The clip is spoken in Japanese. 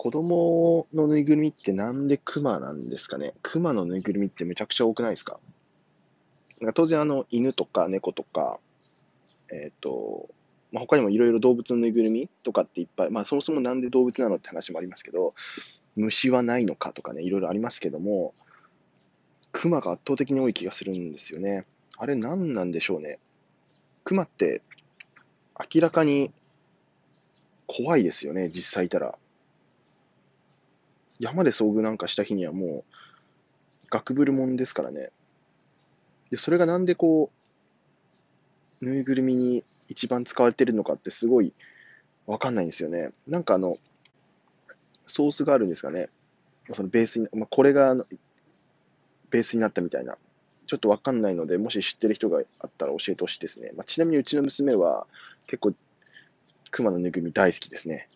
子供のぬいぐるみってなんでクマなんですかね？クマのぬいぐるみってめちゃくちゃ多くないですか？か当然あの犬とか猫とか、えっ、と、まあ、他にもいろいろ動物のぬいぐるみとかっていっぱい、まあそもそもなんで動物なのって話もありますけど、虫はないのかとかね、いろいろありますけども、クマが圧倒的に多い気がするんですよね。あれ何なんでしょうね？クマって明らかに怖いですよね、実際いたら。山で遭遇なんかした日にはもう、ガクブルもんですからね。で、それがなんでこう、ぬいぐるみに一番使われてるのかってすごいわかんないんですよね。なんかあの、ソースがあるんですかね。そのベースに、まあ、これがベースになったみたいな。ちょっとわかんないので、もし知ってる人があったら教えてほしいですね。まあ、ちなみにうちの娘は結構、熊のぬいぐるみ大好きですね。